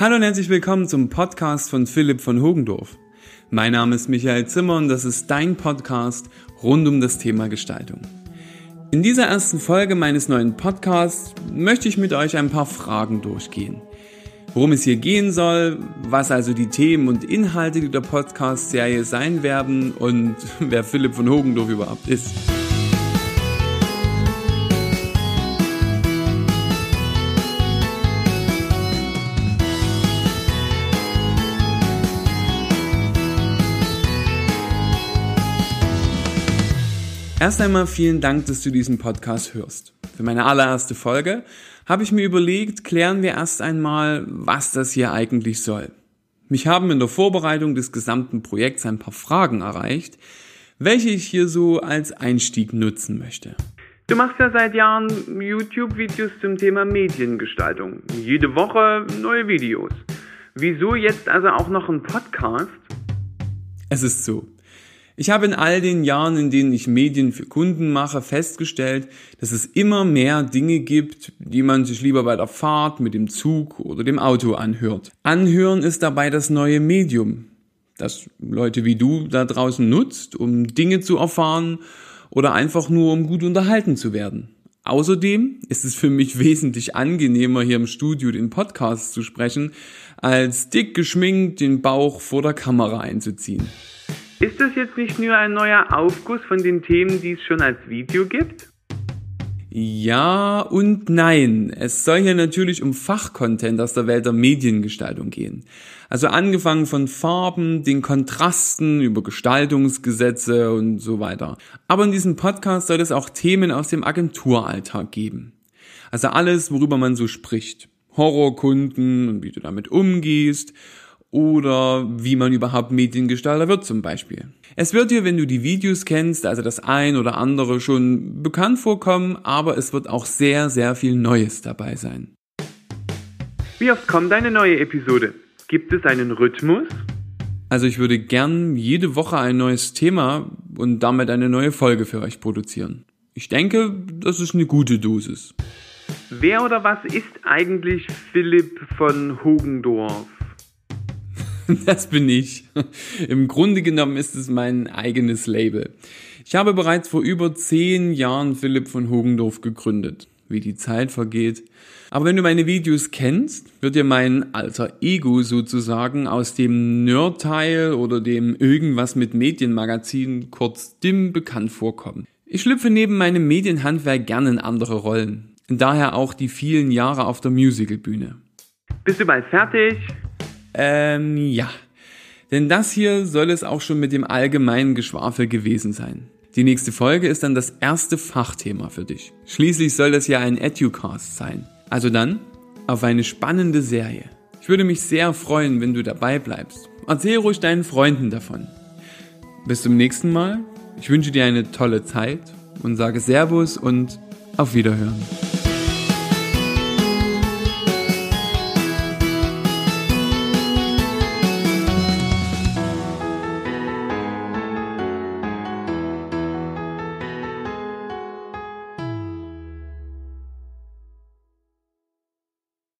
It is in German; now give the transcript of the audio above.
Hallo und herzlich willkommen zum Podcast von Philipp von Hogendorf. Mein Name ist Michael Zimmer und das ist dein Podcast rund um das Thema Gestaltung. In dieser ersten Folge meines neuen Podcasts möchte ich mit euch ein paar Fragen durchgehen. Worum es hier gehen soll, was also die Themen und Inhalte der Podcast-Serie sein werden und wer Philipp von Hogendorf überhaupt ist. Erst einmal vielen Dank, dass du diesen Podcast hörst. Für meine allererste Folge habe ich mir überlegt, klären wir erst einmal, was das hier eigentlich soll. Mich haben in der Vorbereitung des gesamten Projekts ein paar Fragen erreicht, welche ich hier so als Einstieg nutzen möchte. Du machst ja seit Jahren YouTube-Videos zum Thema Mediengestaltung. Jede Woche neue Videos. Wieso jetzt also auch noch ein Podcast? Es ist so. Ich habe in all den Jahren, in denen ich Medien für Kunden mache, festgestellt, dass es immer mehr Dinge gibt, die man sich lieber bei der Fahrt mit dem Zug oder dem Auto anhört. Anhören ist dabei das neue Medium, das Leute wie du da draußen nutzt, um Dinge zu erfahren oder einfach nur um gut unterhalten zu werden. Außerdem ist es für mich wesentlich angenehmer, hier im Studio den Podcast zu sprechen, als dick geschminkt den Bauch vor der Kamera einzuziehen. Ist das jetzt nicht nur ein neuer Aufguss von den Themen, die es schon als Video gibt? Ja und nein. Es soll hier natürlich um Fachcontent aus der Welt der Mediengestaltung gehen. Also angefangen von Farben, den Kontrasten, über Gestaltungsgesetze und so weiter. Aber in diesem Podcast soll es auch Themen aus dem Agenturalltag geben. Also alles, worüber man so spricht. Horrorkunden und wie du damit umgehst oder wie man überhaupt Mediengestalter wird zum Beispiel. Es wird dir, wenn du die Videos kennst, also das ein oder andere schon bekannt vorkommen, aber es wird auch sehr, sehr viel Neues dabei sein. Wie oft kommt eine neue Episode? Gibt es einen Rhythmus? Also ich würde gern jede Woche ein neues Thema und damit eine neue Folge für euch produzieren. Ich denke, das ist eine gute Dosis. Wer oder was ist eigentlich Philipp von Hogendorf? Das bin ich. Im Grunde genommen ist es mein eigenes Label. Ich habe bereits vor über zehn Jahren Philipp von Hogendorf gegründet. Wie die Zeit vergeht. Aber wenn du meine Videos kennst, wird dir mein alter Ego sozusagen aus dem Nerd-Teil oder dem irgendwas mit Medienmagazin kurz dim bekannt vorkommen. Ich schlüpfe neben meinem Medienhandwerk gerne in andere Rollen. Daher auch die vielen Jahre auf der Musicalbühne. Bist du bald fertig? Ähm, ja. Denn das hier soll es auch schon mit dem allgemeinen Geschwafel gewesen sein. Die nächste Folge ist dann das erste Fachthema für dich. Schließlich soll das ja ein Educast sein. Also dann auf eine spannende Serie. Ich würde mich sehr freuen, wenn du dabei bleibst. Erzähl ruhig deinen Freunden davon. Bis zum nächsten Mal. Ich wünsche dir eine tolle Zeit und sage Servus und auf Wiederhören.